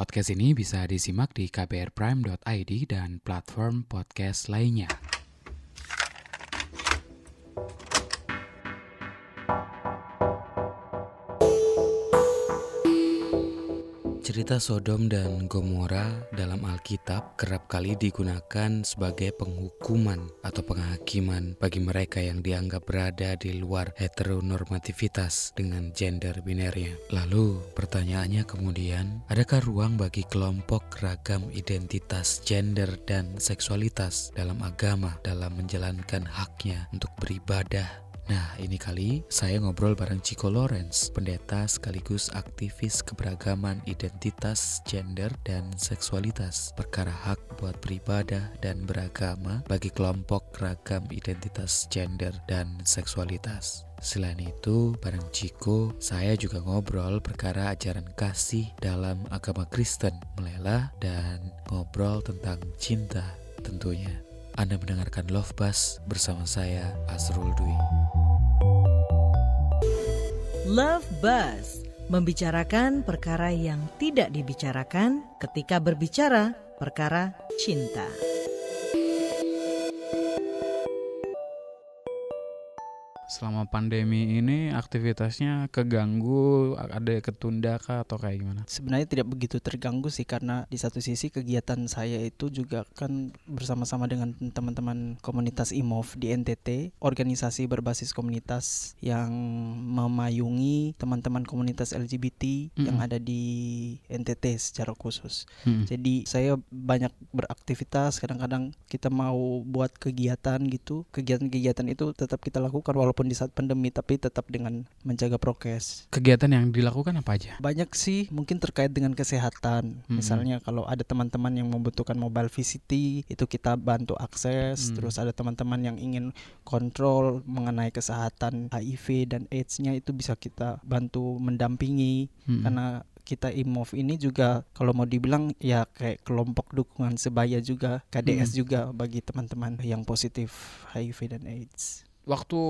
Podcast ini bisa disimak di kbrprime.id dan platform podcast lainnya. Cerita Sodom dan Gomora dalam Alkitab kerap kali digunakan sebagai penghukuman atau penghakiman bagi mereka yang dianggap berada di luar heteronormativitas dengan gender binernya. Lalu pertanyaannya kemudian, adakah ruang bagi kelompok ragam identitas gender dan seksualitas dalam agama dalam menjalankan haknya untuk beribadah Nah, ini kali saya ngobrol bareng Chico Lawrence, pendeta sekaligus aktivis keberagaman identitas, gender, dan seksualitas. Perkara hak buat beribadah dan beragama bagi kelompok ragam identitas gender dan seksualitas. Selain itu, bareng Chico, saya juga ngobrol perkara ajaran kasih dalam agama Kristen, melelah, dan ngobrol tentang cinta tentunya. Anda mendengarkan Love Bus bersama saya, Azrul Dwi. Love Buzz membicarakan perkara yang tidak dibicarakan ketika berbicara perkara cinta. Selama pandemi ini aktivitasnya keganggu, ada ketunda kah atau kayak gimana? Sebenarnya tidak begitu terganggu sih karena di satu sisi kegiatan saya itu juga kan bersama-sama dengan teman-teman komunitas IMOV di NTT, organisasi berbasis komunitas yang memayungi teman-teman komunitas LGBT mm -hmm. yang ada di NTT secara khusus. Mm -hmm. Jadi saya banyak beraktivitas, kadang-kadang kita mau buat kegiatan gitu, kegiatan-kegiatan itu tetap kita lakukan walaupun walaupun di saat pandemi tapi tetap dengan menjaga prokes. Kegiatan yang dilakukan apa aja? Banyak sih, mungkin terkait dengan kesehatan. Hmm. Misalnya kalau ada teman-teman yang membutuhkan mobile VCT, itu kita bantu akses. Hmm. Terus ada teman-teman yang ingin kontrol mengenai kesehatan HIV dan AIDS-nya itu bisa kita bantu mendampingi hmm. karena kita IMOV ini juga kalau mau dibilang ya kayak kelompok dukungan sebaya juga KDS hmm. juga bagi teman-teman yang positif HIV dan AIDS waktu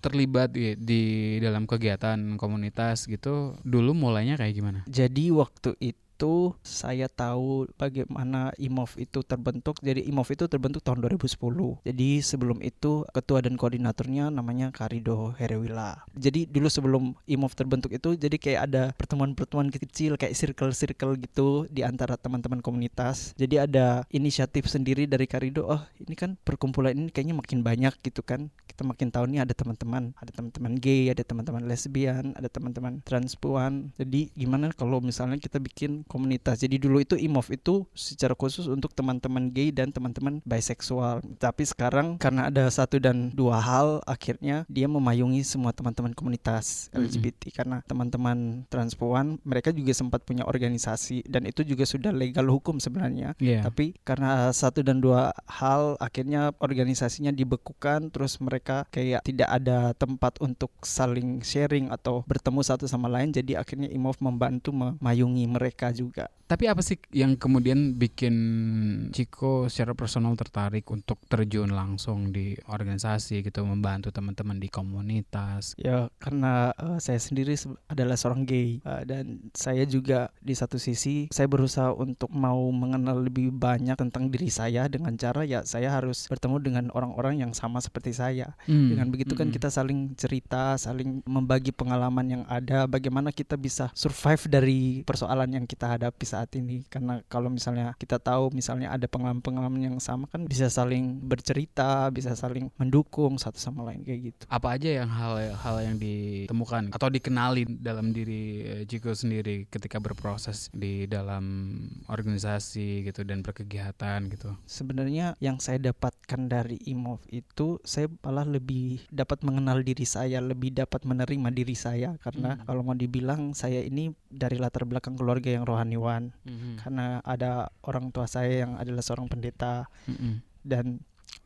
terlibat di, di dalam kegiatan komunitas gitu dulu mulainya kayak gimana? Jadi waktu itu itu saya tahu bagaimana IMOV itu terbentuk. Jadi IMOV itu terbentuk tahun 2010. Jadi sebelum itu ketua dan koordinatornya namanya Karido Herewila. Jadi dulu sebelum IMOV terbentuk itu jadi kayak ada pertemuan-pertemuan kecil kayak circle-circle gitu di antara teman-teman komunitas. Jadi ada inisiatif sendiri dari Karido, oh ini kan perkumpulan ini kayaknya makin banyak gitu kan. Kita makin tahu nih ada teman-teman, ada teman-teman gay, ada teman-teman lesbian, ada teman-teman transpuan. Jadi gimana kalau misalnya kita bikin komunitas. Jadi dulu itu IMOV itu secara khusus untuk teman-teman gay dan teman-teman bisexual. Tapi sekarang karena ada satu dan dua hal akhirnya dia memayungi semua teman-teman komunitas LGBT mm -hmm. karena teman-teman transpuan mereka juga sempat punya organisasi dan itu juga sudah legal hukum sebenarnya. Yeah. Tapi karena satu dan dua hal akhirnya organisasinya dibekukan terus mereka kayak tidak ada tempat untuk saling sharing atau bertemu satu sama lain jadi akhirnya IMOV membantu memayungi mereka juga. Tapi apa sih yang kemudian bikin Ciko secara personal tertarik untuk terjun langsung di organisasi gitu, membantu teman-teman di komunitas? Ya karena uh, saya sendiri adalah seorang gay uh, dan saya juga di satu sisi saya berusaha untuk mau mengenal lebih banyak tentang diri saya dengan cara ya saya harus bertemu dengan orang-orang yang sama seperti saya. Hmm. Dengan begitu kan hmm. kita saling cerita, saling membagi pengalaman yang ada, bagaimana kita bisa survive dari persoalan yang kita hadapi saat ini. Karena kalau misalnya kita tahu misalnya ada pengalaman-pengalaman yang sama kan bisa saling bercerita bisa saling mendukung satu sama lain kayak gitu. Apa aja yang hal-hal yang ditemukan atau dikenali dalam diri eh, Jiko sendiri ketika berproses di dalam organisasi gitu dan berkegiatan gitu? Sebenarnya yang saya dapatkan dari IMOV itu saya malah lebih dapat mengenal diri saya lebih dapat menerima diri saya. Karena hmm. kalau mau dibilang saya ini dari latar belakang keluarga yang rohaniwan mm-hmm. karena ada orang tua saya yang adalah seorang pendeta mm-hmm. dan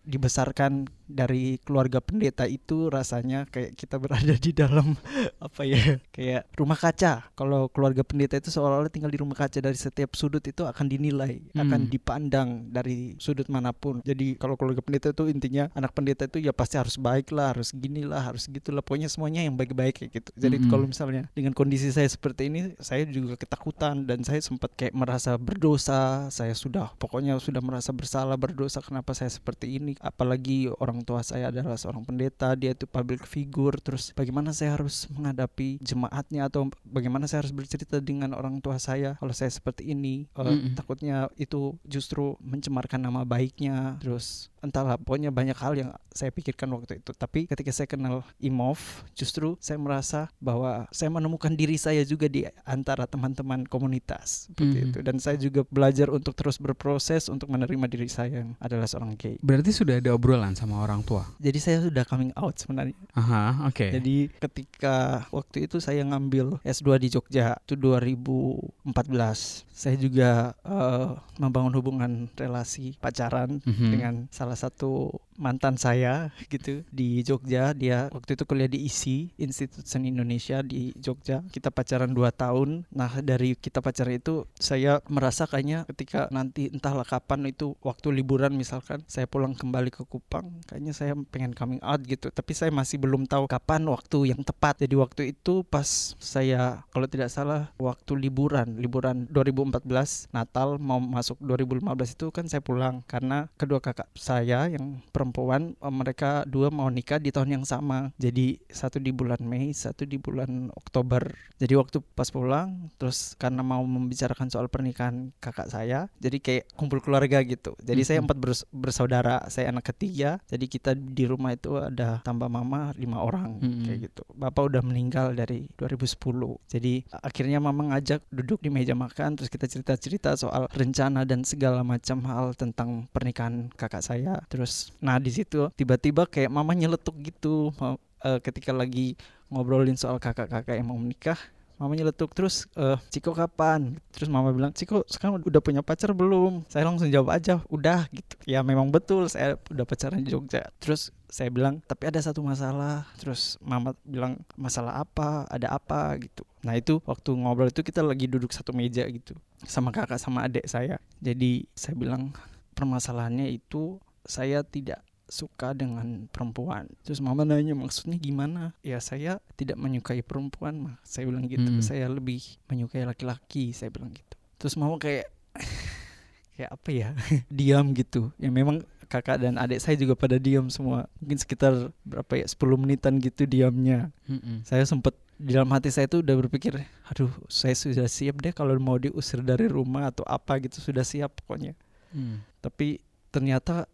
dibesarkan dari keluarga pendeta itu rasanya kayak kita berada di dalam apa ya kayak rumah kaca. Kalau keluarga pendeta itu seolah-olah tinggal di rumah kaca dari setiap sudut itu akan dinilai Hmm. akan dipandang dari sudut mana pun. Jadi kalau keluarga pendeta itu intinya anak pendeta itu ya pasti harus baik lah harus gini lah harus gitulah pokoknya semuanya yang baik-baik kayak gitu. Jadi Mm-mm. kalau misalnya dengan kondisi saya seperti ini saya juga ketakutan dan saya sempat kayak merasa berdosa. Saya sudah pokoknya sudah merasa bersalah berdosa kenapa saya seperti ini apalagi orang tua saya adalah seorang pendeta dia itu public figure terus bagaimana saya harus menghadapi jemaatnya atau bagaimana saya harus bercerita dengan orang tua saya kalau saya seperti ini Eh, Mm-mm. takutnya itu justru mencemarkan nama baiknya terus entahlah pokoknya banyak hal yang saya pikirkan waktu itu tapi ketika saya kenal Imov justru saya merasa bahwa saya menemukan diri saya juga di antara teman-teman komunitas seperti Mhm. itu dan saya juga belajar untuk terus berproses untuk menerima diri saya yang adalah seorang gay Berarti sudah ada obrolan sama orang tua. jadi saya sudah coming out sebenarnya Aha, oke. jadi ketika waktu itu saya ngambil S2 di Jogja itu 2014 saya juga eh, membangun hubungan relasi pacaran Mhm. dengan salah satu mantan saya gitu di Jogja dia waktu itu kuliah di ISI Institut Seni Indonesia di Jogja kita pacaran 2 tahun nah dari kita pacaran itu saya merasa kayaknya ketika nanti entahlah kapan itu waktu liburan misalkan saya pulang kembali ke Kupang kayaknya saya pengen coming out gitu. Tapi saya masih belum tahu kapan waktu yang tepat. Jadi waktu itu pas saya kalau tidak salah waktu liburan liburan 2014 Natal mau masuk 2015 itu kan saya pulang. Karena kedua kakak saya yang perempuan eh, mereka dua mau nikah di tahun yang sama. Jadi satu di bulan Mei satu di bulan Oktober. Jadi waktu pas pulang terus karena mau membicarakan soal pernikahan kakak saya jadi kayak kumpul keluarga gitu. Jadi saya Mhm. empat bers- bersaudara saya anak ketiga jadi kita di rumah itu ada tambah mama lima orang Mhm. kayak gitu. Bapak udah meninggal dari 2010 jadi akhirnya mama ngajak duduk di meja makan terus kita cerita-cerita soal rencana dan segala macam hal tentang pernikahan kakak saya. Terus nah di situ tiba-tiba kayak mama nyeletuk gitu eh, ketika lagi ngobrolin soal kakak-kakak yang mau menikah Mama nyeletuk terus eh Ciko kapan? Terus mama bilang Ciko sekarang udah punya pacar belum? Saya langsung jawab aja udah gitu. Ya memang betul saya udah pacaran di Jogja. Terus saya bilang tapi ada satu masalah. Terus mama bilang masalah apa? Ada apa gitu. Nah itu waktu ngobrol itu kita lagi duduk satu meja gitu sama kakak sama adik saya. Jadi saya bilang permasalahannya itu saya tidak suka dengan perempuan. Terus mama nanya maksudnya gimana? Ya saya tidak menyukai perempuan mah. Saya bilang gitu. Hmm. Saya lebih menyukai laki-laki. Saya bilang gitu. Terus mama kayak kayak apa ya? diam gitu. Ya memang kakak dan adik saya juga pada diam semua. Mungkin sekitar berapa ya? 10 menitan gitu diamnya. Mm-mm. Saya sempat di dalam hati saya tuh udah berpikir, aduh, saya sudah siap deh kalau mau diusir dari rumah atau apa gitu sudah siap pokoknya Mm. tapi ternyata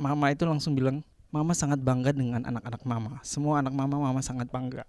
mama itu langsung bilang mama sangat bangga dengan anak-anak mama. Semua anak mama mama sangat bangga.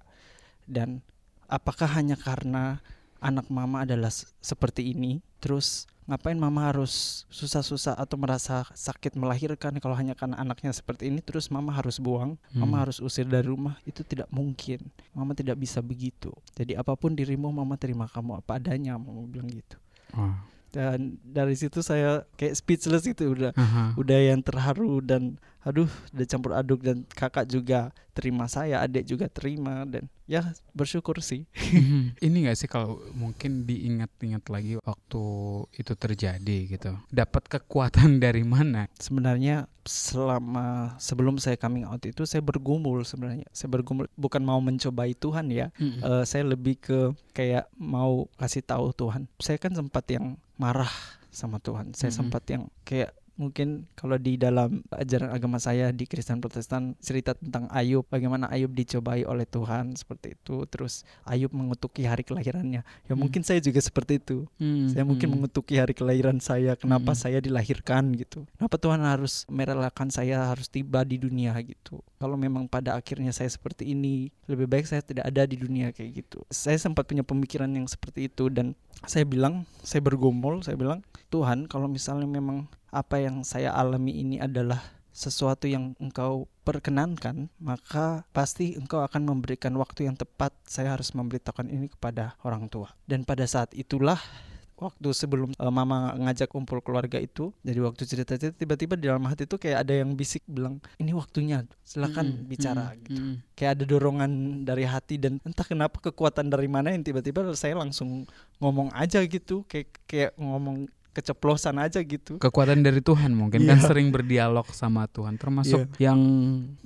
Dan apakah hanya karena anak mama adalah se- seperti ini? Terus ngapain mama harus susah-susah atau merasa sakit melahirkan kalau hanya karena anaknya seperti ini? Terus mama harus buang Hmm. mama harus usir dari rumah? Itu tidak mungkin. Mama tidak bisa begitu. Jadi apa pun dirimu mama terima kamu apa adanya mama bilang gitu. Wah. Dan dari situ saya kayak speechless gitu udah Aha. udah yang terharu dan aduh udah campur aduk dan kakak juga terima saya adik juga terima dan ya bersyukur sih Mhm. Ini gak sih kalau mungkin diingat-ingat lagi waktu itu terjadi gitu. Dapat kekuatan dari mana? sebenarnya selama sebelum saya coming out itu saya bergumul sebenarnya saya bergumul bukan mau mencobai Tuhan ya Mm-mm. Eh, saya lebih ke kayak mau kasih tahu Tuhan saya kan sempat yang marah sama Tuhan saya Mhm. sempat yang kayak mungkin kalau di dalam ajaran agama saya di Kristen Protestan cerita tentang Ayub bagaimana Ayub dicobai oleh Tuhan seperti itu terus Ayub mengutuki hari kelahirannya ya Hmm. mungkin saya juga seperti itu Mm, saya mungkin mm. mengutuki hari kelahiran saya kenapa Mm-mm. saya dilahirkan gitu kenapa Tuhan harus merelakan saya harus tiba di dunia gitu kalau memang pada akhirnya saya seperti ini lebih baik saya tidak ada di dunia kayak gitu saya sempat punya pemikiran yang seperti itu dan saya bilang saya bergumul saya bilang Tuhan kalau misalnya memang apa yang saya alami ini adalah sesuatu yang engkau perkenankan, maka pasti engkau akan memberikan waktu yang tepat. Saya harus memberitakan ini kepada orang tua. Dan pada saat itulah waktu sebelum uh, mama ngajak kumpul keluarga itu jadi waktu cerita cerita tiba-tiba di dalam hati itu kayak ada yang bisik bilang ini waktunya silakan hmm, bicara hmm, gitu hmm. kayak ada dorongan dari hati dan entah kenapa kekuatan dari mana yang tiba-tiba saya langsung ngomong aja gitu kayak kayak ngomong keceplosan aja gitu. Kekuatan dari Tuhan mungkin yeah. kan sering berdialog sama Tuhan termasuk yeah. yang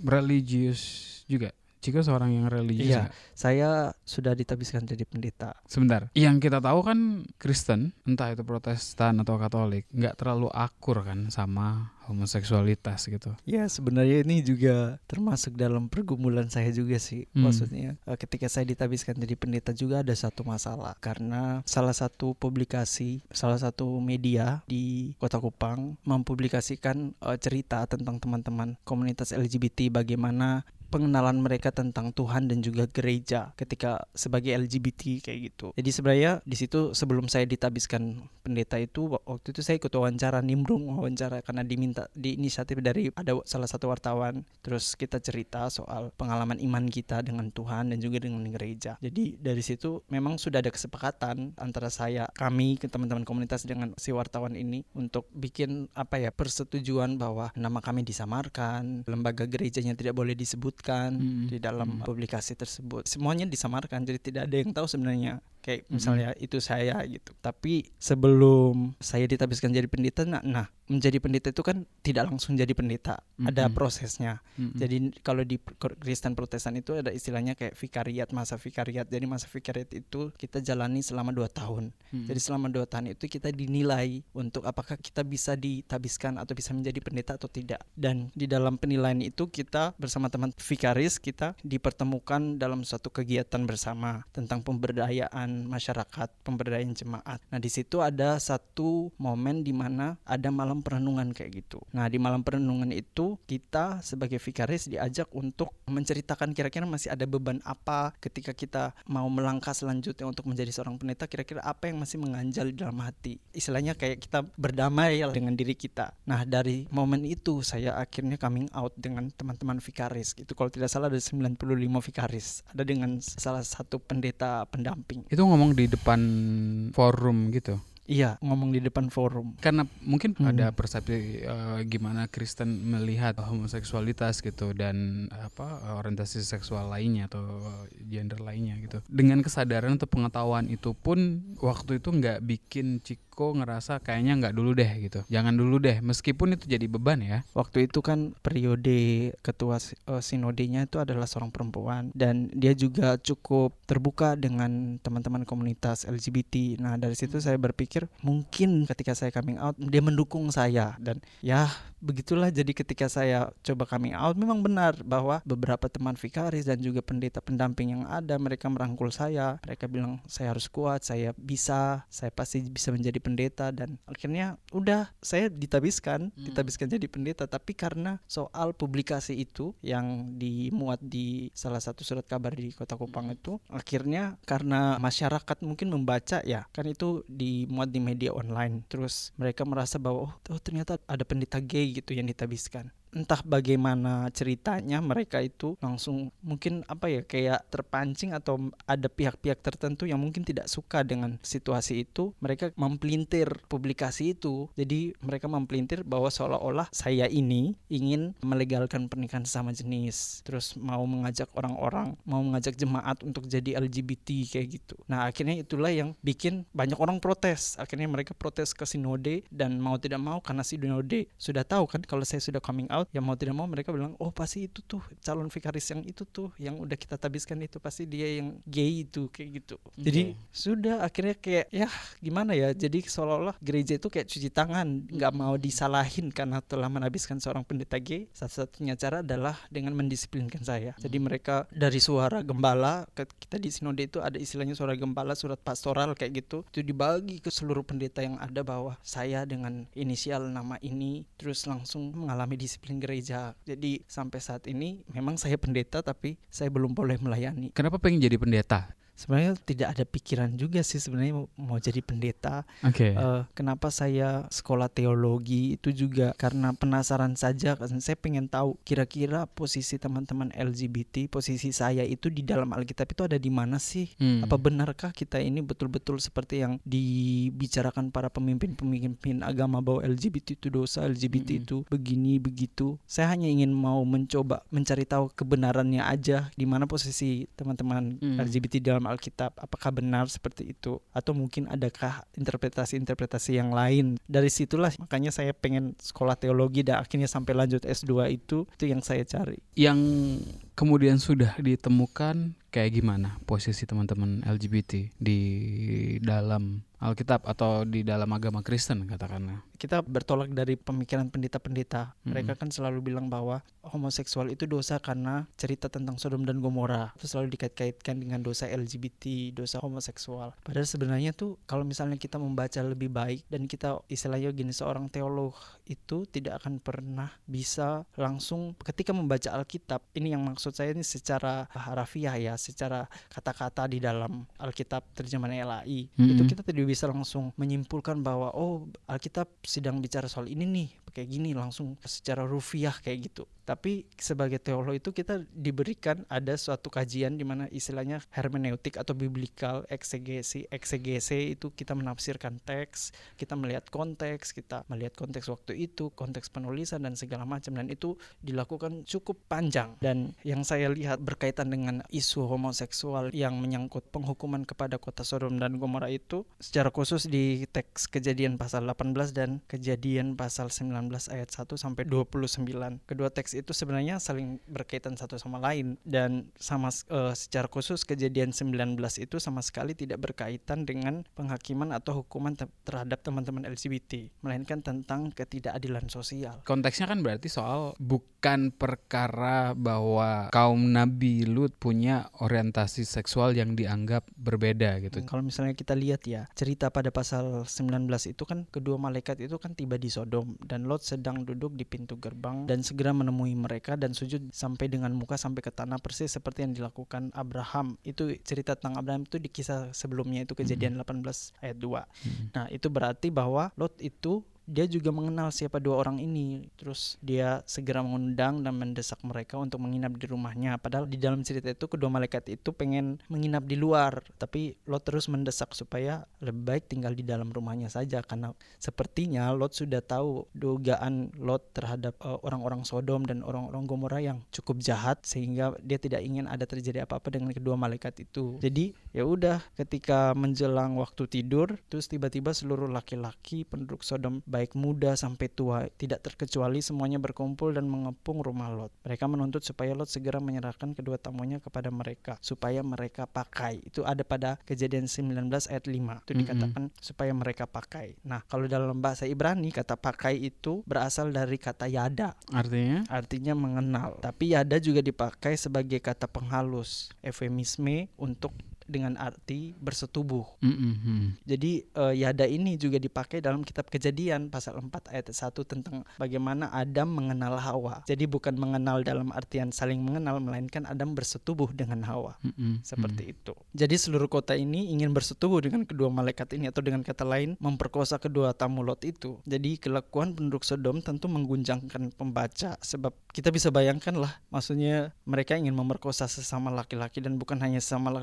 religius juga. Jika seorang yang religius Iya, saya sudah ditabiskan jadi pendeta. Sebentar, yang kita tahu kan Kristen, entah itu Protestan atau Katolik, nggak terlalu akur kan sama homoseksualitas gitu. Ya sebenarnya ini juga termasuk dalam pergumulan saya juga sih. Hmm. Maksudnya eh, ketika saya ditabiskan jadi pendeta juga ada satu masalah karena salah satu publikasi, salah satu media di Kota Kupang mempublikasikan uh, cerita tentang teman-teman komunitas LGBT bagaimana pengenalan mereka tentang Tuhan dan juga gereja ketika sebagai LGBT kayak gitu. Jadi sebenarnya di situ sebelum saya ditabiskan pendeta itu waktu itu saya ikut wawancara nimbrung wawancara karena diminta di inisiatif dari ada salah satu wartawan terus kita cerita soal pengalaman iman kita dengan Tuhan dan juga dengan gereja. Jadi dari situ memang sudah ada kesepakatan antara saya kami ke teman-teman komunitas dengan si wartawan ini untuk bikin apa ya persetujuan bahwa nama kami disamarkan, lembaga gerejanya tidak boleh disebut disebutkan hmm. di dalam hmm. publikasi tersebut. Semuanya disamarkan jadi tidak ada yang tahu sebenarnya kayak misalnya hmm. itu saya gitu. Tapi sebelum saya ditabiskan jadi pendeta, nah, nah menjadi pendeta itu kan tidak langsung jadi pendeta, hmm. ada prosesnya. Hmm. Jadi kalau di Kristen Protestan itu ada istilahnya kayak vikariat, masa vikariat. Jadi masa vikariat itu kita jalani selama dua tahun. Hmm. Jadi selama dua tahun itu kita dinilai untuk apakah kita bisa ditabiskan atau bisa menjadi pendeta atau tidak. Dan di dalam penilaian itu kita bersama teman vikaris kita dipertemukan dalam suatu kegiatan bersama tentang pemberdayaan masyarakat, pemberdayaan jemaat. Nah, di situ ada satu momen di mana ada malam perenungan kayak gitu. Nah, di malam perenungan itu kita sebagai vikaris diajak untuk menceritakan kira-kira masih ada beban apa ketika kita mau melangkah selanjutnya untuk menjadi seorang pendeta, kira-kira apa yang masih menganjal di dalam hati. Istilahnya kayak kita berdamai dengan diri kita. Nah, dari momen itu saya akhirnya coming out dengan teman-teman vikaris gitu. Kalau tidak salah ada 95 vikaris. Ada dengan salah satu pendeta pendamping. Itu ngomong di depan forum gitu. Iya, ngomong di depan forum. Karena mungkin hmm. ada persepsi uh, gimana Kristen melihat homoseksualitas gitu dan apa orientasi seksual lainnya atau gender lainnya gitu. Dengan kesadaran atau pengetahuan itu pun waktu itu nggak bikin Ciko ngerasa kayaknya nggak dulu deh gitu. Jangan dulu deh, meskipun itu jadi beban ya. Waktu itu kan periode ketua uh, sinodenya itu adalah seorang perempuan dan dia juga cukup terbuka dengan teman-teman komunitas LGBT. Nah dari situ saya berpikir pikir mungkin ketika saya coming out dia mendukung saya dan ya begitulah jadi ketika saya coba coming out memang benar bahwa beberapa teman vikaris dan juga pendeta pendamping yang ada mereka merangkul saya mereka bilang saya harus kuat saya bisa saya pasti bisa menjadi pendeta dan akhirnya udah saya ditabiskan hmm. ditabiskan jadi pendeta tapi karena soal publikasi itu yang dimuat di salah satu surat kabar di kota Kupang hmm. itu akhirnya karena masyarakat mungkin membaca ya kan itu dimuat di media online terus mereka merasa bahwa oh, oh ternyata ada pendeta gay gitu yang ditabiskan entah bagaimana ceritanya mereka itu langsung mungkin apa ya kayak terpancing atau ada pihak-pihak tertentu yang mungkin tidak suka dengan situasi itu mereka mempelintir publikasi itu. Jadi mereka mempelintir bahwa seolah-olah saya ini ingin melegalkan pernikahan sesama jenis. Terus mau mengajak orang-orang mau mengajak jemaat untuk jadi LGBT kayak gitu. Nah akhirnya itulah yang bikin banyak orang protes. Akhirnya mereka protes ke sinode dan mau tidak mau karena sinode sudah tahu kan kalau saya sudah coming out ya mau tidak mau mereka bilang oh pasti itu tuh calon vikaris yang itu tuh yang udah kita tabiskan itu pasti dia yang gay itu kayak gitu. Okay. jadi sudah akhirnya kayak ya gimana ya? Jadi seolah-olah gereja itu kayak cuci tangan nggak mau disalahin karena telah menabiskan seorang pendeta gay. Satu-satunya cara adalah dengan mendisiplinkan saya. Jadi mereka dari suara gembala kita di sinode itu ada istilahnya suara gembala surat pastoral kayak gitu itu dibagi ke seluruh pendeta yang ada bahwa saya dengan inisial nama ini terus langsung mengalami disiplin gereja. Jadi sampai saat ini memang saya pendeta tapi saya belum boleh melayani. Kenapa pengen jadi pendeta? Sebenarnya tidak ada pikiran juga sih sebenarnya mau, mau jadi pendeta. Oke. Eh, kenapa saya sekolah teologi itu juga karena penasaran saja saya pengen tahu kira-kira posisi teman-teman LGBT posisi saya itu di dalam Alkitab itu ada di mana sih Hmm. apa benarkah kita ini betul-betul seperti yang dibicarakan para pemimpin-pemimpin agama bahwa LGBT itu dosa LGBT Mm-mm. itu begini begitu saya hanya ingin mau mencoba mencari tahu kebenarannya aja di mana posisi teman-teman Mm. LGBT dalam Alkitab apakah benar seperti itu? Atau mungkin adakah interpretasi-interpretasi yang lain? Dari situlah makanya saya pengen sekolah teologi dan akhirnya sampai lanjut S2 itu itu yang saya cari. Yang kemudian sudah ditemukan kayak gimana posisi teman-teman LGBT di dalam Alkitab atau di dalam agama Kristen katakanlah. Kita bertolak dari pemikiran pendeta-pendeta. Mereka Mm-mm. kan selalu bilang bahwa homoseksual itu dosa karena cerita tentang Sodom dan Gomora itu selalu dikait-kaitkan dengan dosa LGBT, dosa homoseksual. Padahal sebenarnya tuh kalau misalnya kita membaca lebih baik dan kita istilahnya gini seorang teolog itu tidak akan pernah bisa langsung ketika membaca Alkitab. Ini yang maksud saya ini secara harafiah ya, secara kata-kata di dalam Alkitab terjemahan LAI. Itu Mm-mm. kita tidak bisa langsung menyimpulkan bahwa oh Alkitab sedang bicara soal ini nih kayak gini langsung secara rufiah kayak gitu. Tapi sebagai teolog itu kita diberikan ada suatu kajian di mana istilahnya hermeneutik atau biblical eksegesi. Eksegese itu kita menafsirkan teks, kita melihat konteks, kita melihat konteks waktu itu, konteks penulisan dan segala macam dan itu dilakukan cukup panjang dan yang saya lihat berkaitan dengan isu homoseksual yang menyangkut penghukuman kepada kota Sodom dan Gomora itu secara khusus di teks kejadian pasal 18 dan kejadian pasal 19 ayat 1 sampai 29. Kedua teks itu sebenarnya saling berkaitan satu sama lain dan sama eh, secara khusus kejadian 19 itu sama sekali tidak berkaitan dengan penghakiman atau hukuman te- terhadap teman-teman LGBT, melainkan tentang ketidakadilan sosial. Konteksnya kan berarti soal bukan perkara bahwa kaum Nabi Lut punya orientasi seksual yang dianggap berbeda gitu. Kalau misalnya kita lihat ya, cerita pada pasal 19 itu kan kedua malaikat itu kan tiba di Sodom dan Lot sedang duduk di pintu gerbang dan segera menemui mereka dan sujud sampai dengan muka sampai ke tanah persis seperti yang dilakukan Abraham. Itu cerita tentang Abraham itu di kisah sebelumnya itu kejadian 18 ayat 2. Hmm. Nah, itu berarti bahwa Lot itu dia juga mengenal siapa dua orang ini. Terus dia segera mengundang dan mendesak mereka untuk menginap di rumahnya. Padahal di dalam cerita itu kedua malaikat itu pengen menginap di luar, tapi Lot terus mendesak supaya lebih baik tinggal di dalam rumahnya saja karena sepertinya Lot sudah tahu dugaan Lot terhadap eh, orang-orang Sodom dan orang-orang Gomora yang cukup jahat sehingga dia tidak ingin ada terjadi apa-apa dengan kedua malaikat itu. Jadi ya udah ketika menjelang waktu tidur terus tiba-tiba seluruh laki-laki penduduk Sodom baik muda sampai tua tidak terkecuali semuanya berkumpul dan mengepung rumah Lot. Mereka menuntut supaya Lot segera menyerahkan kedua tamunya kepada mereka supaya mereka pakai. Itu ada pada Kejadian 19 ayat 5. Itu dikatakan supaya mereka pakai. Nah, kalau dalam bahasa Ibrani kata pakai itu berasal dari kata yada Artinya artinya mengenal. Tapi yada juga dipakai sebagai kata penghalus, eufemisme untuk dengan arti bersetubuh. Mm-mm. Jadi eh, yada ini juga dipakai dalam kitab Kejadian pasal 4 ayat 1 tentang bagaimana Adam mengenal Hawa. Jadi bukan mengenal dalam artian saling mengenal melainkan Adam bersetubuh dengan Hawa. Mm-mm. Seperti itu. Jadi seluruh kota ini ingin bersetubuh dengan kedua malaikat ini atau dengan kata lain memperkosa kedua tamu Lot itu. Jadi kelakuan penduduk Sodom tentu mengguncangkan pembaca sebab kita bisa bayangkan lah maksudnya mereka ingin memerkosa sesama laki-laki dan bukan hanya sesama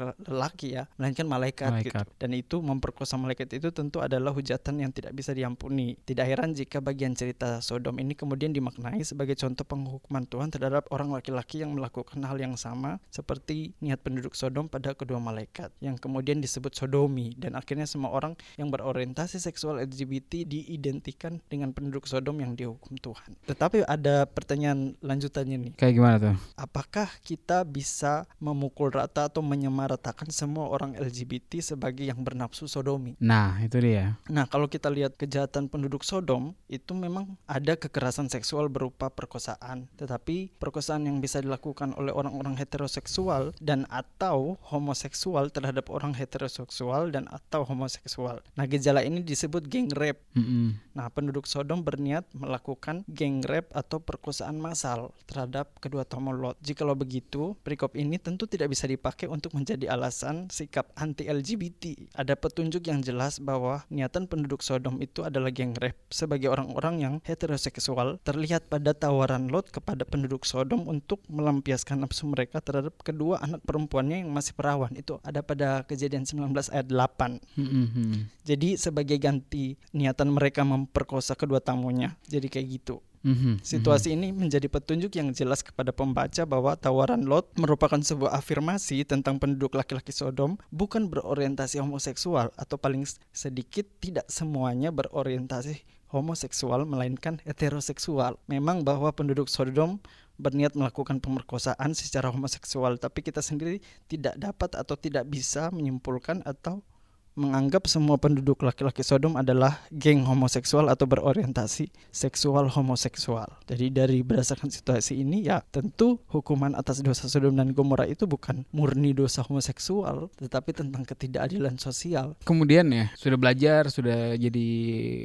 laki- ya, melainkan malaikat, Malaikat. gitu. Dan itu memperkosa malaikat itu tentu adalah hujatan yang tidak bisa diampuni. Tidak heran jika bagian cerita Sodom ini kemudian dimaknai sebagai contoh penghukuman Tuhan terhadap orang laki-laki yang melakukan hal yang sama seperti niat penduduk Sodom pada kedua malaikat yang kemudian disebut sodomi dan akhirnya semua orang yang berorientasi seksual LGBT diidentikan dengan penduduk Sodom yang dihukum Tuhan. Tetapi ada pertanyaan lanjutannya nih. Kayak gimana tuh? Apakah kita bisa memukul rata atau menyamaratakan semua orang LGBT sebagai yang bernafsu sodomi? Nah, itu dia. Nah, kalau kita lihat kejahatan penduduk Sodom, itu memang ada kekerasan seksual berupa perkosaan. Tetapi perkosaan yang bisa dilakukan oleh orang-orang heteroseksual dan atau homoseksual terhadap orang heteroseksual dan atau homoseksual. Nah, gejala ini disebut gang rape. Mm-mm. Nah, penduduk Sodom berniat melakukan geng rape atau perkosaan massal terhadap kedua tamu Lot. Jikalau begitu, perikop ini tentu tidak bisa dipakai untuk menjadi alasan sikap anti-LGBT. Ada petunjuk yang jelas bahwa niatan penduduk Sodom itu adalah geng rape sebagai orang-orang yang heteroseksual terlihat pada tawaran Lot kepada penduduk Sodom untuk melampiaskan nafsu mereka terhadap kedua anak perempuannya yang masih perawan. Itu ada pada kejadian 19 ayat 8. Hmm, Jadi sebagai ganti niatan mereka memperkosa kedua tamunya. Jadi kayak gitu. Hmm, Situasi ini menjadi petunjuk yang jelas kepada pembaca bahwa tawaran Lot merupakan sebuah afirmasi tentang penduduk laki-laki Sodom bukan berorientasi homoseksual atau paling sedikit tidak semuanya berorientasi homoseksual melainkan heteroseksual. Memang bahwa penduduk Sodom berniat melakukan pemerkosaan secara homoseksual, tapi kita sendiri tidak dapat atau tidak bisa menyimpulkan atau menganggap semua penduduk laki-laki Sodom adalah geng homoseksual atau berorientasi seksual homoseksual. Jadi dari berdasarkan situasi ini ya tentu hukuman atas dosa Sodom dan Gomora itu bukan murni dosa homoseksual, tetapi tentang ketidakadilan sosial. Kemudian ya sudah belajar, sudah jadi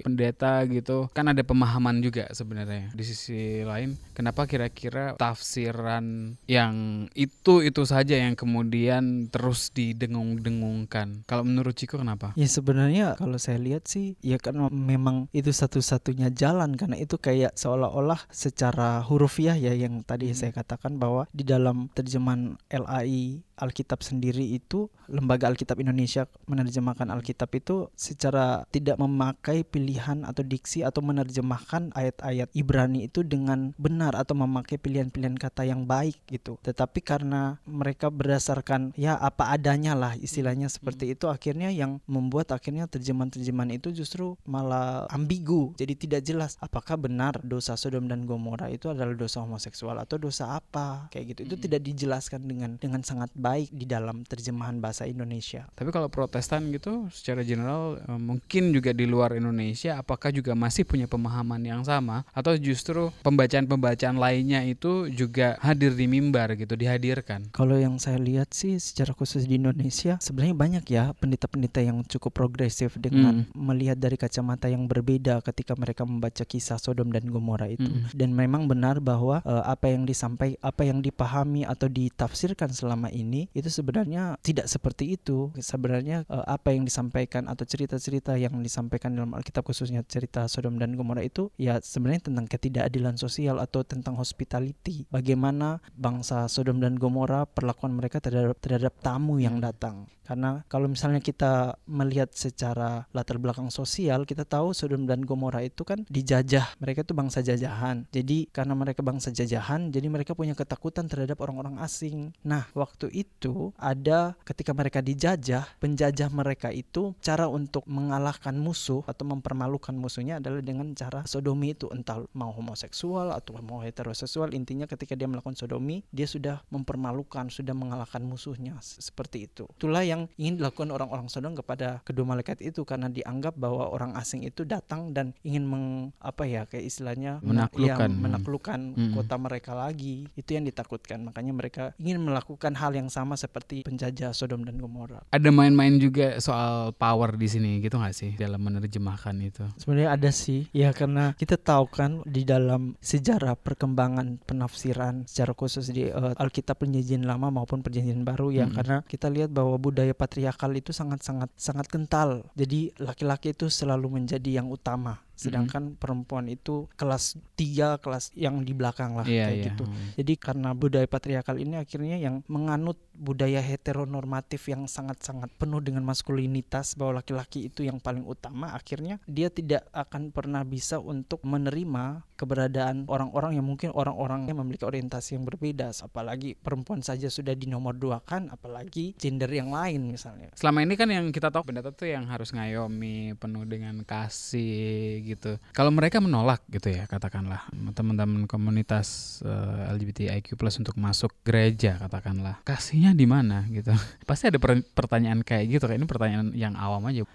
pendeta gitu, kan ada pemahaman juga sebenarnya. Di sisi lain, kenapa kira-kira tafsiran yang itu itu saja yang kemudian terus didengung-dengungkan? Kalau menurut Ciko kenapa? Ya sebenarnya kalau saya lihat sih ya karena memang itu satu-satunya jalan karena itu kayak seolah-olah secara hurufiah ya yang tadi saya katakan bahwa di dalam terjemahan LAI Alkitab sendiri itu lembaga Alkitab Indonesia menerjemahkan Alkitab itu secara tidak memakai pilihan atau diksi atau menerjemahkan ayat-ayat Ibrani itu dengan benar atau memakai pilihan-pilihan kata yang baik gitu. Tetapi karena mereka berdasarkan ya apa adanya lah istilahnya seperti itu akhirnya yang membuat akhirnya terjemahan-terjemahan itu justru malah ambigu. Jadi tidak jelas apakah benar dosa Sodom dan Gomora itu adalah dosa homoseksual atau dosa apa kayak gitu. Itu tidak dijelaskan dengan dengan sangat baik di dalam terjemahan bahasa Indonesia. Tapi kalau Protestan gitu, secara general eh, mungkin juga di luar Indonesia, apakah juga masih punya pemahaman yang sama, atau justru pembacaan-pembacaan lainnya itu juga hadir di mimbar gitu, dihadirkan? Kalau yang saya lihat sih secara khusus di Indonesia sebenarnya banyak ya pendeta-pendeta yang cukup progresif dengan melihat dari kacamata yang berbeda ketika mereka membaca kisah Sodom dan Gomora itu. Mm-mm. Dan memang benar bahwa eh, apa yang disampaikan, apa yang dipahami atau ditafsirkan selama ini itu sebenarnya tidak seperti itu. Sebenarnya eh, apa yang disampaikan atau cerita-cerita yang disampaikan dalam Alkitab khususnya cerita Sodom dan Gomora itu ya sebenarnya tentang ketidakadilan sosial atau tentang hospitality. Bagaimana bangsa Sodom dan Gomora perlakuan mereka terhadap terhadap tamu yang datang. Karena kalau misalnya kita melihat secara latar belakang sosial, kita tahu Sodom dan Gomora itu kan dijajah. Mereka itu bangsa jajahan. Jadi karena mereka bangsa jajahan, jadi mereka punya ketakutan terhadap orang-orang asing. Nah, waktu itu ada ketika mereka dijajah, penjajah mereka itu cara untuk mengalahkan musuh atau mempermalukan musuhnya adalah dengan cara sodomi itu entah mau homoseksual atau mau heteroseksual. Intinya ketika dia melakukan sodomi, dia sudah mempermalukan, sudah mengalahkan musuhnya seperti itu. Itulah yang ingin dilakukan orang-orang Sodom kepada kedua malaikat itu karena dianggap bahwa orang asing itu datang dan ingin meng apa ya kayak istilahnya mena- Menaklukkan. ya, menaklukkan Hmm. kota mereka lagi. Itu yang ditakutkan. Makanya mereka ingin melakukan hal yang sama seperti penjajah Sodom dan Gomora. Ada main-main juga soal power di sini gitu nggak sih dalam menerjemahkan itu? Sebenarnya ada sih, ya karena kita tahu kan di dalam sejarah perkembangan penafsiran secara khusus di eh, Alkitab Perjanjian Lama maupun Perjanjian Baru ya, Mm-mm. karena kita lihat bahwa budaya patriarkal itu sangat-sangat sangat kental. Jadi laki-laki itu selalu menjadi yang utama, sedangkan perempuan itu kelas tiga, kelas yang di belakang lah Iya, kayak iya. gitu. Hmm. Jadi karena budaya patriarkal ini akhirnya yang menganut budaya heteronormatif yang sangat-sangat penuh dengan maskulinitas bahwa laki-laki itu yang paling utama akhirnya dia tidak akan pernah bisa untuk menerima keberadaan orang-orang yang mungkin orang-orang yang memiliki orientasi yang berbeda apalagi perempuan saja sudah dinomor dua kan apalagi gender yang lain misalnya Selama ini kan yang kita tahu pendeta tuh yang harus ngayomi penuh dengan kasih gitu. Kalau mereka menolak gitu ya katakanlah teman-teman komunitas eh, LGBTIQ+ untuk masuk gereja katakanlah. Kasihnya di mana gitu. Pasti ada per- pertanyaan kayak gitu. Kayak ini pertanyaan yang awam aja.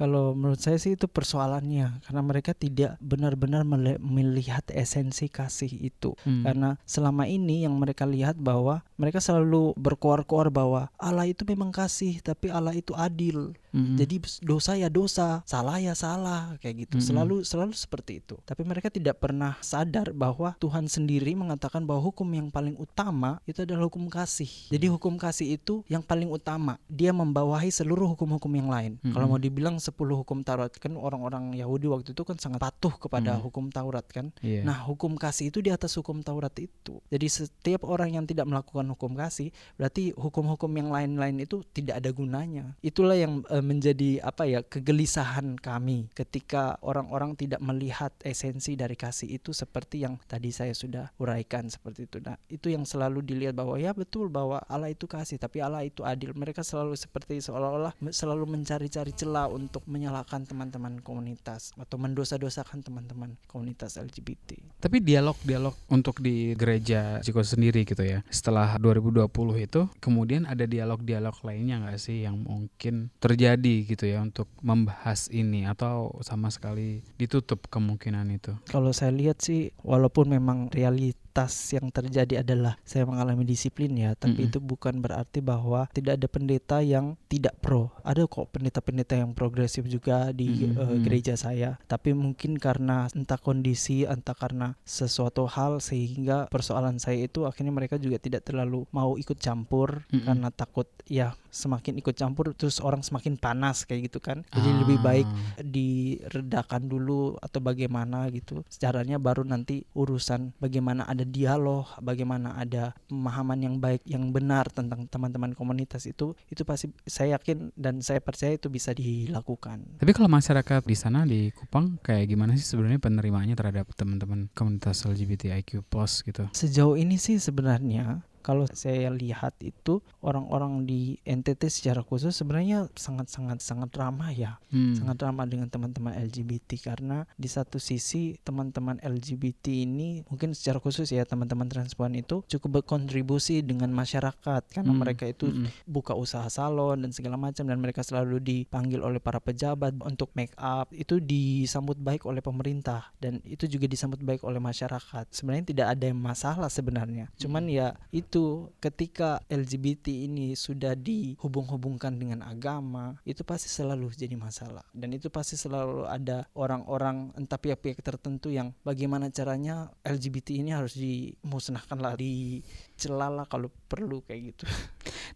Kalau menurut saya sih itu persoalannya karena mereka tidak benar-benar melihat esensi kasih itu. Hmm. Karena selama ini yang mereka lihat bahwa mereka selalu berkoar-koar bahwa Allah itu memang kasih, tapi Allah itu adil. Mm-hmm. Jadi dosa ya dosa, salah ya salah kayak gitu. Mm-hmm. Selalu selalu seperti itu. Tapi mereka tidak pernah sadar bahwa Tuhan sendiri mengatakan bahwa hukum yang paling utama itu adalah hukum kasih. Jadi hukum kasih itu yang paling utama. Dia membawahi seluruh hukum-hukum yang lain. Mm-hmm. Kalau mau dibilang 10 hukum Taurat kan orang-orang Yahudi waktu itu kan sangat patuh kepada mm-hmm. hukum Taurat kan. Yeah. Nah, hukum kasih itu di atas hukum Taurat itu. Jadi setiap orang yang tidak melakukan hukum kasih berarti hukum-hukum yang lain-lain itu tidak ada gunanya. Itulah yang uh, menjadi apa ya kegelisahan kami ketika orang-orang tidak melihat esensi dari kasih itu seperti yang tadi saya sudah uraikan seperti itu. Nah, itu yang selalu dilihat bahwa ya betul bahwa Allah itu kasih, tapi Allah itu adil. Mereka selalu seperti seolah-olah selalu mencari-cari celah untuk menyalahkan teman-teman komunitas atau mendosa-dosakan teman-teman komunitas LGBT. Tapi dialog-dialog untuk di gereja Ciko sendiri gitu ya. Setelah 2020 itu kemudian ada dialog-dialog lainnya nggak sih yang mungkin terjadi terjadi gitu ya untuk membahas ini atau sama sekali ditutup kemungkinan itu? Kalau saya lihat sih walaupun memang realita realitas yang terjadi adalah saya mengalami disiplin ya, tapi mm -hmm. itu bukan berarti bahwa tidak ada pendeta yang tidak pro. Ada kok pendeta-pendeta yang progresif juga di mm -hmm. uh, gereja saya, tapi mungkin karena entah kondisi, entah karena sesuatu hal sehingga persoalan saya itu akhirnya mereka juga tidak terlalu mau ikut campur mm -hmm. karena takut ya semakin ikut campur terus orang semakin panas kayak gitu kan. Jadi ah. lebih baik diredakan dulu atau bagaimana gitu. Secaranya baru nanti urusan bagaimana ada ada dialog, bagaimana ada pemahaman yang baik, yang benar tentang teman-teman komunitas itu, itu pasti saya yakin dan saya percaya itu bisa dilakukan. Tapi kalau masyarakat di sana di Kupang kayak gimana sih sebenarnya penerimanya terhadap teman-teman komunitas LGBTIQ+ gitu? Sejauh ini sih sebenarnya kalau saya lihat itu orang-orang di NTT secara khusus sebenarnya sangat-sangat sangat ramah ya hmm. sangat ramah dengan teman-teman LGBT karena di satu sisi teman-teman LGBT ini mungkin secara khusus ya teman-teman transpuan itu cukup berkontribusi dengan masyarakat karena hmm. mereka itu hmm. buka usaha salon dan segala macam dan mereka selalu dipanggil oleh para pejabat untuk make up itu disambut baik oleh pemerintah dan itu juga disambut baik oleh masyarakat sebenarnya tidak ada yang masalah sebenarnya cuman hmm. ya itu itu ketika LGBT ini sudah dihubung-hubungkan dengan agama itu pasti selalu jadi masalah. Dan itu pasti selalu ada orang-orang entah pihak-pihak tertentu yang bagaimana caranya LGBT ini harus dimusnahkan lah dicelalah kalau perlu kayak gitu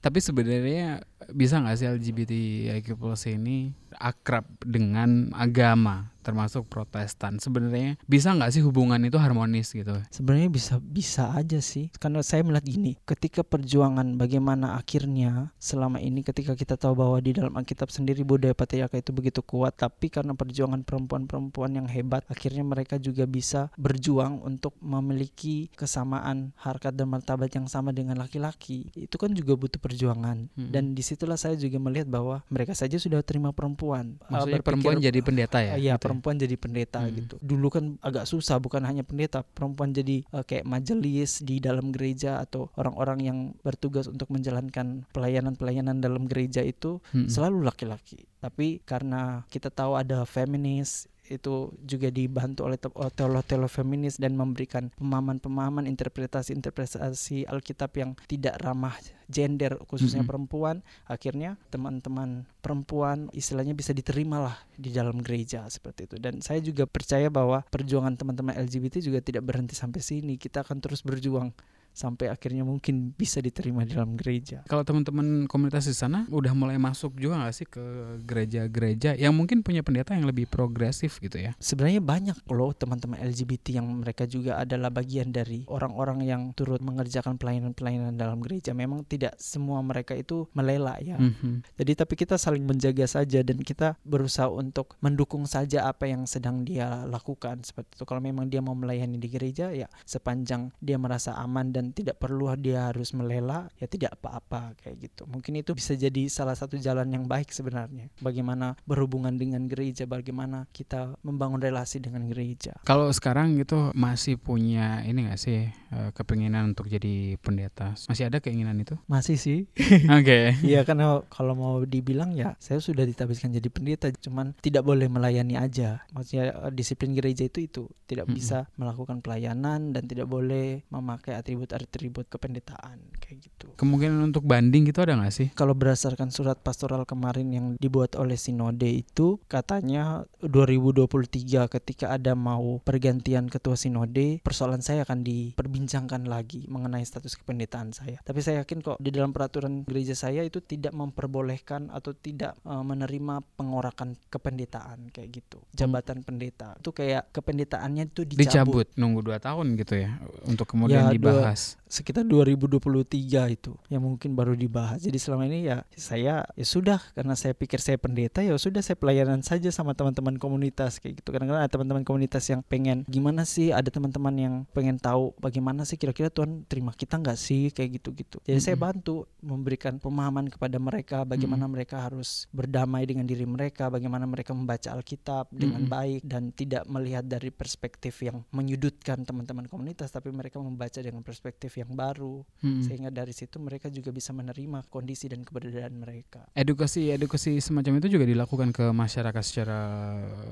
tapi sebenarnya bisa nggak sih LGBTIQ plus ini akrab dengan agama termasuk Protestan. Sebenarnya bisa nggak sih hubungan itu harmonis gitu? Sebenarnya bisa bisa aja sih. Karena saya melihat gini, ketika perjuangan bagaimana akhirnya selama ini ketika kita tahu bahwa di dalam Alkitab sendiri budaya patriarka itu begitu kuat, tapi karena perjuangan perempuan-perempuan yang hebat, akhirnya mereka juga bisa berjuang untuk memiliki kesamaan harkat dan martabat yang sama dengan laki-laki. Itu kan juga butuh perjuangan. Hmm. Dan di situlah saya juga melihat bahwa mereka saja sudah terima perempuan. Maksudnya uh, perempuan jadi pendeta ya? Iya, gitu perempuan jadi pendeta hmm. gitu. Dulu kan agak susah bukan hanya pendeta, perempuan jadi uh, kayak majelis di dalam gereja atau orang-orang yang bertugas untuk menjalankan pelayanan-pelayanan dalam gereja itu hmm. selalu laki-laki. Tapi karena kita tahu ada feminis itu juga dibantu oleh teolog-teolog feminis dan memberikan pemahaman-pemahaman interpretasi-interpretasi Alkitab yang tidak ramah gender khususnya mm -hmm. perempuan. Akhirnya teman-teman perempuan istilahnya bisa diterima lah di dalam gereja seperti itu. Dan saya juga percaya bahwa perjuangan teman-teman LGBT juga tidak berhenti sampai sini. Kita akan terus berjuang sampai akhirnya mungkin bisa diterima di dalam gereja. Kalau teman-teman komunitas di sana udah mulai masuk juga nggak sih ke gereja-gereja yang mungkin punya pendeta yang lebih progresif gitu ya? Sebenarnya banyak loh teman-teman LGBT yang mereka juga adalah bagian dari orang-orang yang turut mengerjakan pelayanan-pelayanan dalam gereja. Memang tidak semua mereka itu melela ya. Mm-hmm. Jadi tapi kita saling menjaga saja dan kita berusaha untuk mendukung saja apa yang sedang dia lakukan seperti itu. Kalau memang dia mau melayani di gereja ya sepanjang dia merasa aman dan dan tidak perlu dia harus melela ya tidak apa-apa kayak gitu. Mungkin itu bisa jadi salah satu jalan yang baik sebenarnya. Bagaimana berhubungan dengan gereja bagaimana kita membangun relasi dengan gereja. Kalau sekarang gitu masih punya ini gak sih eh, kepinginan untuk jadi pendeta? Masih ada keinginan itu? Masih sih. Oke. Okay. iya karena kalau mau dibilang ya saya sudah ditabiskan jadi pendeta cuman tidak boleh melayani aja. Maksudnya eh, disiplin gereja itu itu. Tidak mm -hmm. bisa melakukan pelayanan dan tidak boleh memakai atribut atribut-atribut kependetaan kayak gitu. Kemungkinan untuk banding gitu ada nggak sih? Kalau berdasarkan surat pastoral kemarin yang dibuat oleh Sinode itu katanya 2023 ketika ada mau pergantian ketua Sinode, persoalan saya akan diperbincangkan lagi mengenai status kependetaan saya. Tapi saya yakin kok di dalam peraturan gereja saya itu tidak memperbolehkan atau tidak uh, menerima pengorakan kependetaan kayak gitu. Jabatan pendeta itu kayak kependetaannya itu dicabut. Dicabut nunggu dua tahun gitu ya untuk kemudian Ya, dua- dibahas. Sekitar 2023 itu yang mungkin baru dibahas. Jadi selama ini ya saya ya sudah karena saya pikir saya pendeta ya sudah saya pelayanan saja sama teman-teman komunitas kayak gitu. Kadang-kadang ada teman-teman komunitas yang pengen gimana sih ada teman-teman yang pengen tahu bagaimana sih kira-kira Tuhan terima kita nggak sih kayak gitu-gitu. Jadi saya Mm-mm. bantu memberikan pemahaman kepada mereka bagaimana mereka harus berdamai dengan diri mereka, bagaimana mereka membaca Alkitab dengan Mm-mm. baik dan tidak melihat dari perspektif yang menyudutkan teman-teman komunitas tapi mereka membaca dengan perspektif yang baru Mm-mm. sehingga dari situ mereka juga bisa menerima kondisi dan keberadaan mereka Edukasi edukasi semacam itu juga dilakukan ke masyarakat secara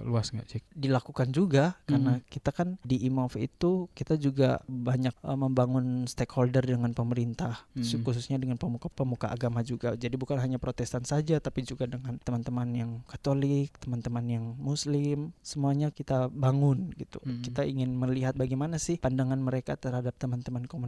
luas nggak cik? dilakukan juga karena Mm-mm. kita kan di IMOV itu kita juga banyak eh, membangun stakeholder dengan pemerintah Mm-mm. khususnya dengan pemuka-pemuka agama juga jadi bukan hanya Protestan saja tapi juga dengan teman-teman yang Katolik teman-teman yang Muslim semuanya kita bangun gitu Mm-mm. kita ingin melihat bagaimana sih pandangan mereka terhadap teman-teman komunitas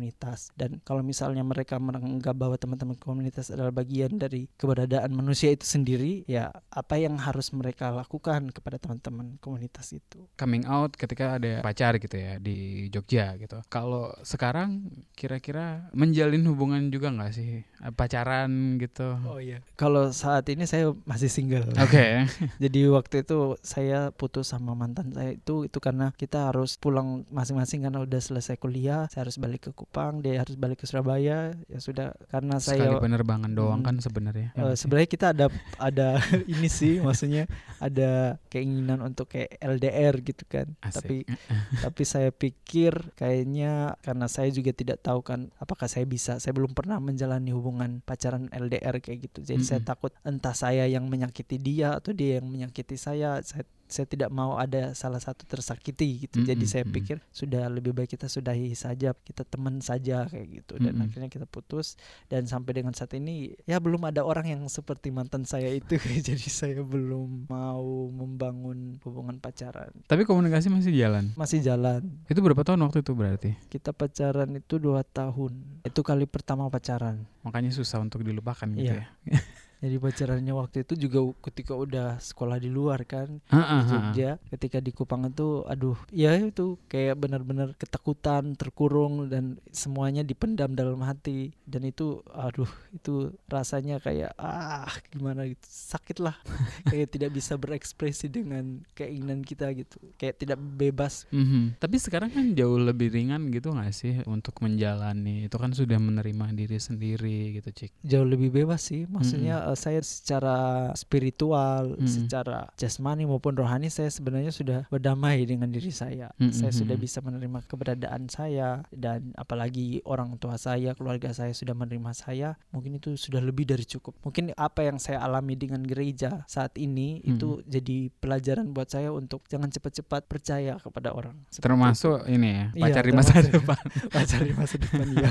dan kalau misalnya mereka menganggap bahwa teman-teman komunitas adalah bagian dari keberadaan manusia itu sendiri ya apa yang harus mereka lakukan kepada teman-teman komunitas itu Coming out ketika ada pacar gitu ya di Jogja gitu. Kalau sekarang kira-kira menjalin hubungan juga nggak sih pacaran gitu? oh iya kalau saat ini saya masih single Oke. jadi waktu itu saya putus sama mantan saya itu itu karena kita harus pulang masing-masing karena udah selesai kuliah saya harus balik ke Kupang dia harus balik ke Surabaya ya sudah karena Sekali saya penerbangan doang Mm. kan sebenarnya. Eh, Ya nggak sih? sebenarnya kita ada ada ini sih maksudnya ada keinginan untuk kayak LDR gitu kan Asik. tapi tapi saya pikir kayaknya karena saya juga tidak tahu kan apakah saya bisa saya belum pernah menjalani hubungan pacaran LDR kayak gitu jadi saya Mm-mm. takut entah saya yang menyakiti dia atau dia yang menyakiti saya saya saya tidak mau ada salah satu tersakiti gitu jadi Mm-mm, saya mm-mm. pikir sudah lebih baik kita sudahi saja kita teman saja kayak gitu dan Mm-mm. akhirnya kita putus dan sampai dengan saat ini ya belum ada orang yang seperti mantan saya itu jadi saya belum mau membangun hubungan pacaran Tapi komunikasi masih jalan. masih jalan Itu berapa tahun waktu itu berarti? kita pacaran itu dua tahun itu kali pertama pacaran Makanya susah untuk dilupakan gitu Iya. ya. jadi pacarannya waktu itu juga ketika udah sekolah di luar kan di ah. Jogja ketika di Kupang itu aduh ya itu kayak benar-benar ketakutan terkurung dan semuanya dipendam dalam hati. Dan itu aduh itu rasanya kayak ah gimana gitu sakit lah kayak tidak bisa berekspresi dengan keinginan kita gitu. Kayak tidak bebas. Mhm. Tapi sekarang kan jauh lebih ringan gitu nggak sih untuk menjalani? Itu kan sudah menerima diri sendiri gitu cik. jauh lebih bebas sih. Maksudnya eh, saya secara spiritual Mm-mm. secara jasmani maupun rohani saya sebenarnya sudah berdamai dengan diri saya Mm-mm. saya sudah bisa menerima keberadaan saya dan apalagi orang tua saya keluarga saya sudah menerima saya mungkin itu sudah lebih dari cukup mungkin apa yang saya alami dengan gereja saat ini Mm. itu jadi pelajaran buat saya untuk jangan cepat-cepat percaya kepada orang Seperti Termasuk ini ya Iya, pacar di masa depan. itu. pacar di masa depan ya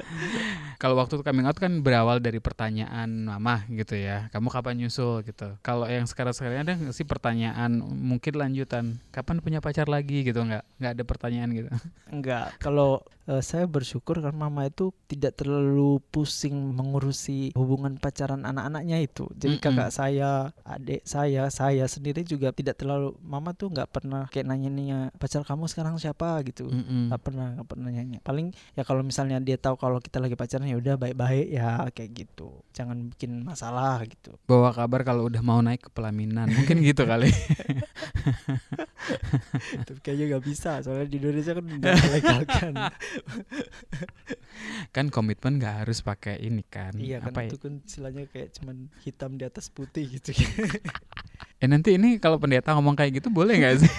Kalau waktu coming out kan berawal dari pertanyaan mama gitu ya. Kamu kapan nyusul gitu. Kalau yang sekarang-sekarang ada nggak sih pertanyaan mungkin lanjutan. Kapan punya pacar lagi gitu nggak? Nggak ada pertanyaan gitu. Enggak, kalau eh, saya bersyukur karena mama itu tidak terlalu pusing mengurusi hubungan pacaran anak-anaknya itu. Jadi Mm-mm. kakak saya, adik saya, saya sendiri juga tidak terlalu mama tuh nggak pernah kayak nanya-nanya pacar kamu sekarang siapa gitu. Nggak pernah, nggak pernah nanya. Paling ya kalau misalnya dia tahu kalau kita lagi pacaran ya udah baik-baik ya kayak gitu. Jangan bikin masalah gitu. Bawa kabar kalau udah mau naik ke pelaminan. Mungkin gitu kali. Tapi kayaknya nggak bisa soalnya di Indonesia kan nggak melegalkan. kan komitmen nggak harus pakai ini kan. iya kan Apa ya? itu kan istilahnya kayak cuman hitam di atas putih gitu. Eh nanti ini kalau pendeta ngomong kayak gitu boleh nggak sih?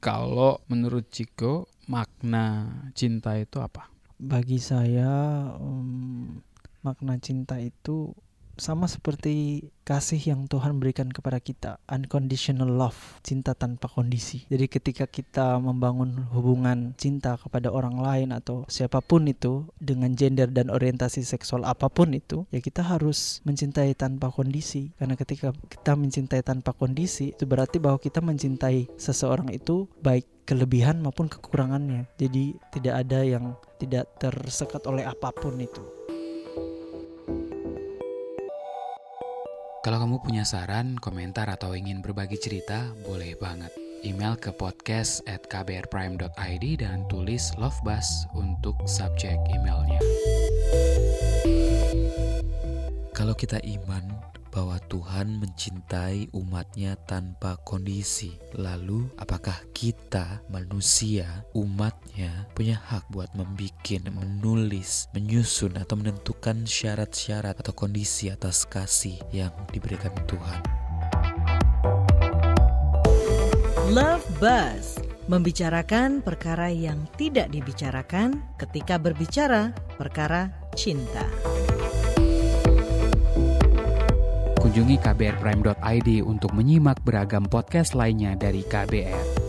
kalau menurut Ciko makna cinta itu apa? Bagi saya em, makna cinta itu sama seperti kasih yang Tuhan berikan kepada kita, unconditional love, cinta tanpa kondisi. Jadi ketika kita membangun hubungan cinta kepada orang lain atau siapa pun itu dengan gender dan orientasi seksual apa pun itu, ya kita harus mencintai tanpa kondisi. Karena ketika kita mencintai tanpa kondisi, itu berarti bahwa kita mencintai seseorang itu baik kelebihan maupun kekurangannya. Jadi tidak ada yang tidak tersekat oleh apa pun itu. Kalau kamu punya saran, komentar, atau ingin berbagi cerita, boleh banget. Email ke podcast at kbrprime.id dan tulis Love Bus untuk subjek emailnya. Kalau kita iman bahwa Tuhan mencintai umatnya tanpa kondisi, lalu apakah kita manusia, umatnya, punya hak buat membuat, menulis, menyusun, atau menentukan syarat-syarat atau kondisi atas kasih yang diberikan Tuhan? Love Buzz membicarakan perkara yang tidak dibicarakan ketika berbicara perkara cinta. Kunjungi kbrprime.id untuk menyimak beragam podcast lainnya dari KBR.